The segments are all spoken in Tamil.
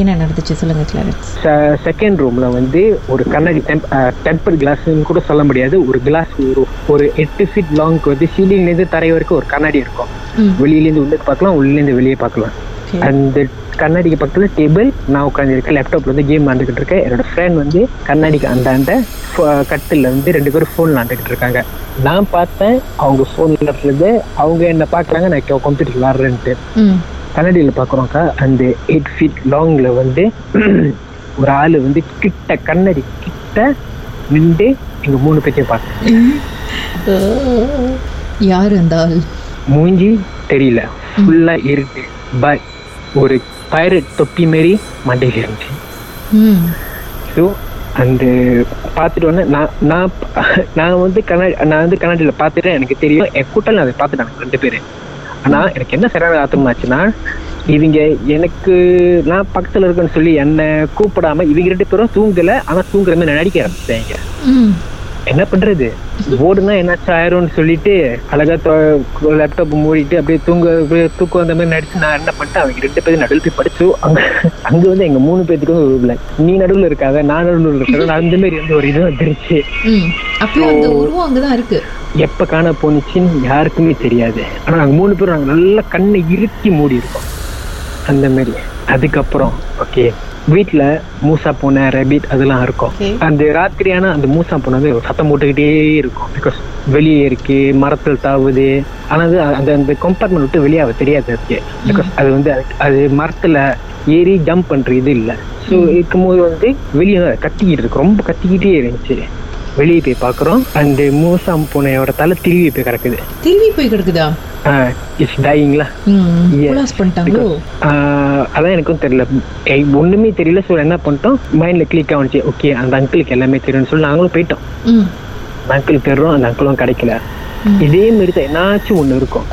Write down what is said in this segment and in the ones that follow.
என்ன நடந்துச்சு சொல்லுங்க கிளாரன்ஸ் செகண்ட் ரூம்ல வந்து ஒரு கண்ணாடி டெம்பர் கிளாஸ்ன்னு கூட சொல்ல முடியாது. ஒரு கிளாஸ் ஒரு ஒரு எட்டு ஃபீட் லாங்க்கு வந்து சீலிங்ல இருந்து தரை வரைக்கும் ஒரு கண்ணாடி இருக்கும். வெளியில இருந்து உள்ளே பார்க்கலாம் உள்ள இருந்து வெளியே பார்க்கலாம். அந்த கண்ணாடிக்கு பக்கத்துல டேபிள் நான் உட்காந்துருக்கேன் லேப்டாப்ல வந்து கேம் விளாண்டுக்கிட்டு இருக்கேன். என்னோட ஃப்ரெண்ட் வந்து கண்ணாடிக்கு அந்தாண்ட கட்டில் வந்து ரெண்டு பேரும் ஃபோன் விளாண்டுக்கிட்டு இருக்காங்க. நான் பார்த்தேன் அவங்க ஃபோன் விளாடுறது அவங்க என்ன பார்க்கறாங்க நான் கம்ப்யூட்டர் விளாடுறேன்ட்டு. கண்ணாடியில் பார்க்குறோம்க்கா அந்த எயிட் ஃபீட் லாங்கில் வந்து ஒரு ஆள் வந்து கிட்ட கண்ணாடி கிட்ட நின்று எங்கள் மூணு பேர்த்தையும் பார்த்தேன் யார் அந்த ஆள்? மூஞ்சி தெரியல. ஃபுல்லாக இருக்கு. பட் ஒரு பைரட் தொப்பி மாரி மண்டையில் இருந்துச்சு ஸோ அந்த பார்த்துட்டு உடனே நான் நான் நான் வந்து கண்ணாடி நான் வந்து கண்ணாடியில் பார்த்துட்டேன் எனக்கு தெரியும். என் கூட்டம் அதை பார்த்துட்டாங்க ரெண்டு பேர். ஆனால் எனக்கு என்ன சரியான ஆத்திரம் ஆச்சுன்னா இவங்க எனக்கு நான் பக்கத்தில் இருக்கேன்னு சொல்லி என்னை கூப்பிடாம இவங்க ரெண்டு பேரும் தூங்கலை ஆனால் தூங்குற மாதிரி நடிக்க ஆரம்பிச்சிட்டாங்க. ம். என்ன பண்றது? ஓடுனா என்னாச்சும் ஆயிரும்னு சொல்லிட்டு அழகா லேப்டாப் மூடிட்டு அப்படியே தூங்க தூக்கம் வந்த மாதிரி நடிச்சு நான் என்ன பண்ணிட்டேன் அவங்க ரெண்டு பேரும் நடுவில் போய் படிச்சு அங்க அங்க வந்து எங்க மூணு பேத்துக்கு வந்து நீ நடுவில் இருக்காத நான் நடுவில் இருக்கிறேன் அந்த மாதிரி வந்து ஒரு இது வந்துருச்சு. ம் அப்பயும் அந்த உருவம் அங்கதான் இருக்கு. எப்ப காண போனுச்சுன்னு யாருக்குமே தெரியாது. ஆனா நாங்க மூணு பேரும் நாங்க நல்லா கண்ணை இறுக்கி மூடி இருக்கோம் அந்த மாதிரி. அதுக்கப்புறம் ஓகே வீட்ல மூசா பூனை ரேபிட் அதெல்லாம் இருக்கும். அந்த ராத்திரியான அந்த மூசா பூனை வந்து சத்தம் போட்டுக்கிட்டே இருக்கும். பிகாஸ் வெளியே இருக்கு மரத்தில் தாவுது. ஆனா அது அந்த அந்த கம்பார்ட்மெண்ட் விட்டு வெளியே அவ தெரியாது அதுக்கு. பிகாஸ் அது வந்து அது- மரத்துல ஏறி ஜம்ப் பண்ற இது இல்ல. ஸோ இருக்கும்போது வந்து வெளியே கத்திக்கிட்டு இருக்கு. ரொம்ப கத்திக்கிட்டே இருந்துச்சு. வெளியே போய் பார்க்குறோம். அந்த மூசாம் பூனையோட தலை திரும்பி போய் கிடக்குது. திரும்பி போய் கிடக்குதா? இட்ஸ் டையிங்களா அதான் எனக்கும் தெரியல. ஒண்ணுமே தெரியல. ஸோ என்ன பண்ணிட்டோம்? மைண்ட்ல கிளிக் ஆனிச்சு ஓகே அந்த அங்கிளுக்கு எல்லாமே தெரியும்னு சொல்லி நாங்களும் போயிட்டோம். அந்த அங்கிள் தேடுறோம். அந்த அங்கிளும் கிடைக்கல. இதே மாதிரி தான் என்னாச்சும் ஒண்ணு இருக்கும்.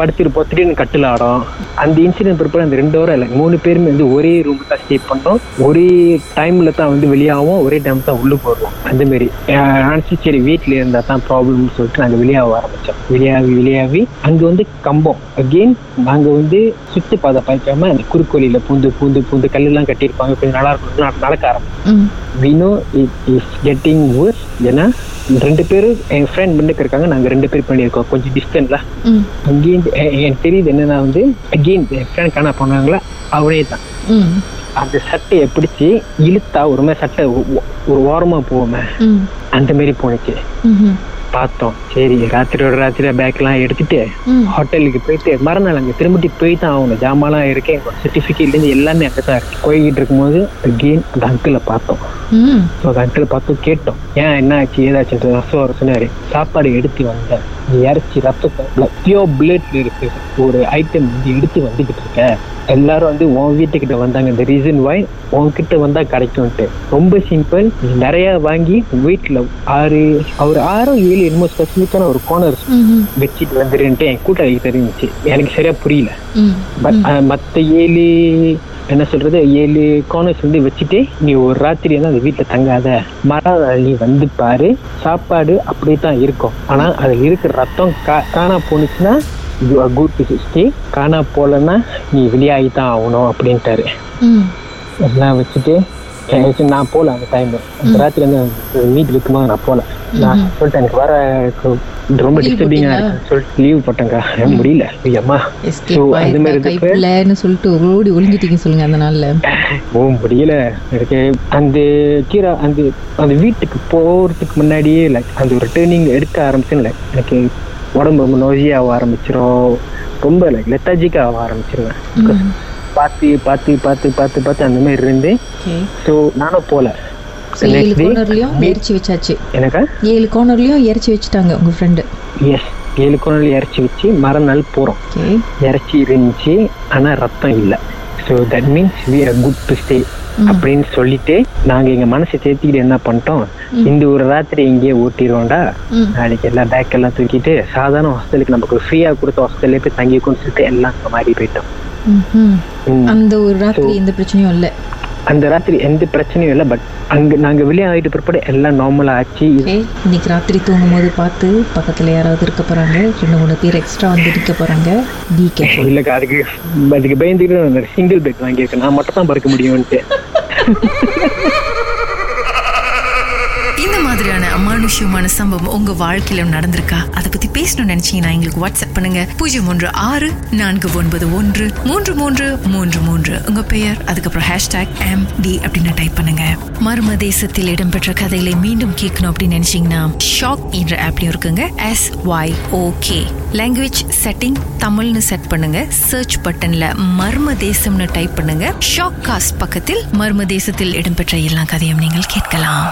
படுத்திருப்போம் திடீர்னு கட்டில் ஆடும். அந்த இன்சிடென்ட் பிற்பாடு அந்த ரெண்டு வாரம் இல்லை மூணு பேருமே வந்து ஒரே ரூம் தான் ஸ்டே பண்ணோம் ஒரே டைம்ல தான் வந்து வெளியாகும் ஒரே டைம் தான் உள்ளுக்கு வருவோம். அந்த மாதிரி அஹ் நினைச்சு சரி வீட்ல இருந்தா தான் ப்ராப்ளம்னு சொல்லிட்டு நாங்க வெளியாக ஆரம்பிச்சோம். வெளியாகி வெளியாகி அங்க வந்து கம்பம். அகெயின் நாங்க வந்து சுத்தி பாதை பாய்க்காம அந்த குறுக்கோலியில பூந்து பூந்து பூந்து கல்லெல்லாம் கட்டியிருப்பாங்க. கொஞ்சம் நல்லா இருக்கும். நட- நடக்க ஆரம்பிச்சோம். know it is getting worse. ஏன்னா ரெண்டு பேரும் என் ஃப்ரெண்ட் முன்னுக்கு இருக்காங்க. நாங்க ரெண்டு பேர் பண்ணியிருக்கோம் கொஞ்சம் டிஸ்டன்ஸ்ல ம். அங்கேயும் எனக்கு தெரியுது என்னன்னா வந்து ஃப்ரெண்ட் காணா போனாங்களா அவனே தான் அந்த சட்டையை பிடிச்சி இழுத்தா ஒரு மாதிரி சட்டை ஒரு ஓரமா போவோமே அந்த மாதிரி போனுச்சு. பார்த்தோம். சரி ராத்திரியோட ராத்திரியா பேக்லாம் எடுத்துட்டு. ஹோட்டலுக்கு போயிட்டு மறுநாள் அங்கே திரும்பிட்டு போய் தான் ஆகணும். ஜாமான்லாம் இருக்கேன் சர்டிஃபிகேட்லேருந்து எல்லாமே அங்கே தான் இருக்கு. போய்கிட்டு இருக்கும்போது அகெயின் அந்த அங்கிளை பார்த்தோம். ஸோ அந்த அங்கிள் பார்த்து கேட்டோம். ஏன் என்ன ஆச்சு? ஏதாச்சுன்றது ரசம் அவர் சொன்னாரு சாப்பாடு எடுத்து வந்தேன். நீ இறச்சி ரத்தத்தை பியோர் பிளட்ல இருக்கு. ஒரு ஐட்டம் வந்து எடுத்து வந்துகிட்டு இருக்க. எல்லாரும் வந்து உன் வீட்டுக்கிட்ட வந்தாங்க. இந்த ரீசன் வை உன்கிட்ட வந்தா கிடைக்கும்ட்டு ரொம்ப சிம்பிள் நிறைய வாங்கி வீட்டுல ஆறு அவர் ஆறோ ஏழு என்னமோ ஸ்பெசிஃபிக்கான ஒரு கோனர். வச்சுட்டு வந்துருன்ட்டு என் கூட்டாளி தெரிஞ்சுச்சு. எனக்கு சரியா புரியல. பட் மற்ற ஏழு என்ன சொல்றது ஏழு கார்னர்ஸ் வந்து வச்சுட்டு நீ ஒரு ராத்திரி வந்து அந்த வீட்டில் தங்காத. மரம் நீ வந்து பாரு. சாப்பாடு அப்படியே தான் இருக்கும். ஆனா அதுல இருக்கிற ரத்தம் கா காணா போனுச்சுன்னா you are good to stay காணா போலன்னா நீ வெளியாகி தான் ஆகணும் அப்படின்ட்டாரு. எல்லாம் வச்சுட்டு எனக்கு நான் போகல அந்த டைம் அந்த ராத்திரி வந்து மீட் இருக்கும்போது நான் போகல. நான் சொல்லிட்டேன் எனக்கு வர ரொம்ப Leave டிஸ்டர்பிங்கா போட்டீங்களா? இருக்குன்னு சொல்லிட்டு லீவ் போட்டேங்க முடியல. ஐயம்மா. எஸ்கேப் அந்த மாதிரி சொல்லிட்டு ஓடி ஒளிஞ்சிட்டீங்க சொல்லுங்க அந்த நாள்ல. ஓ முடியல. எனக்கு அந்த கீரை அந்த அந்த வீட்டுக்கு போறதுக்கு முன்னாடியே லைக் அந்த ஒரு டேர்னிங் எடுக்க ஆரம்பிச்சேன் லைக் எனக்கு உடம்பு ரொம்ப நோசியாக ஆரம்பிச்சிரும். ரொம்ப லைக் லெத்தாஜிக்காக ஆக ஆரம்பிச்சிருவேன். பார்த்து பார்த்து பார்த்து பார்த்து பார்த்து அந்த மாதிரி இருந்து ஸோ நானும் போல. ஏழு கார்னர்லயும் இறச்சி வச்சாச்சு. எனக்கா ஏழு கார்னர்லயும் இறச்சி வச்சுட்டாங்க உங்க ஃப்ரெண்டு எஸ் ஏழு குரல் இறச்சி வச்சு மறுநாள் போகிறோம் ஓகே. இறச்சி இருந்துச்சு ஆனா ரத்தம் இல்லை. So that means we are good to stay அப்படின்னு சொல்லிட்டு நாங்க எங்க மனசை தேத்திக்கிட்டு என்ன பண்ணிட்டோம்? இந்த ஒரு ராத்திரி இங்கேயே ஓட்டிடுவோம்டா. நாளைக்கு எல்லா பேக் எல்லாம் தூக்கிட்டு சாதாரண ஹாஸ்டலுக்கு நமக்கு ஃப்ரீயா கொடுத்த ஹாஸ்டல்லே போய் தங்கிக்கோன்னு சொல்லிட்டு எல்லாம் மாறி போயிட்டோம். அந்த ஒரு ராத்திரி எந்த பிரச்சனையும் இல்ல. அந்த ராத்திரி எந்த பிரச்சனையும் இல்லை பட் அங்க நாங்க வெளியே ஆகிட்டு பிற்பாடு எல்லாம் நார்மலா ஆச்சு. இன்னைக்கு ராத்திரி தூங்கும் போது பார்த்து பக்கத்துல யாராவது இருக்க போறாங்க ரெண்டு மூணு பேர் எக்ஸ்ட்ரா வந்து நிக்க போறாங்க. பி கேர்ஃபுல் இல்லக்கா அதுக்கு அதுக்கு பயந்துட்டு சிங்கிள் பெட் வாங்கியிருக்கேன். நான் மட்டும் தான் பறக்க முடியும்ட்டு இந்த விஷயமான சம்பவம் உங்க வாழ்க்கையில நடந்திருக்கா? அதை பத்தி பேசணும்னு நினைச்சீங்கன்னா எங்களுக்கு வாட்ஸ்அப் பண்ணுங்க. பூஜ்ஜியம் ஒன்று ஆறு நான்கு ஒன்பது ஒன்று மூன்று மூன்று மூன்று மூன்று. உங்க பெயர் அதுக்கப்புறம் ஹேஷ்டாக் எம் டி அப்படின்னு டைப் பண்ணுங்க. மர்ம தேசத்தில் இடம்பெற்ற கதைகளை மீண்டும் கேட்கணும் அப்படின்னு நினைச்சீங்கன்னா ஷாக் என்ற ஆப்லயும் இருக்குங்க. S Y okay language setting தமிழ்னு செட் பண்ணுங்க. சர்ச் பட்டன்ல மர்ம தேசம்னு டைப் பண்ணுங்க. ஷாக் காஸ்ட் பக்கத்தில் மர்ம தேசத்தில் இடம்பெற்ற எல்லா கதையும் நீங்கள் கேட்கலாம்.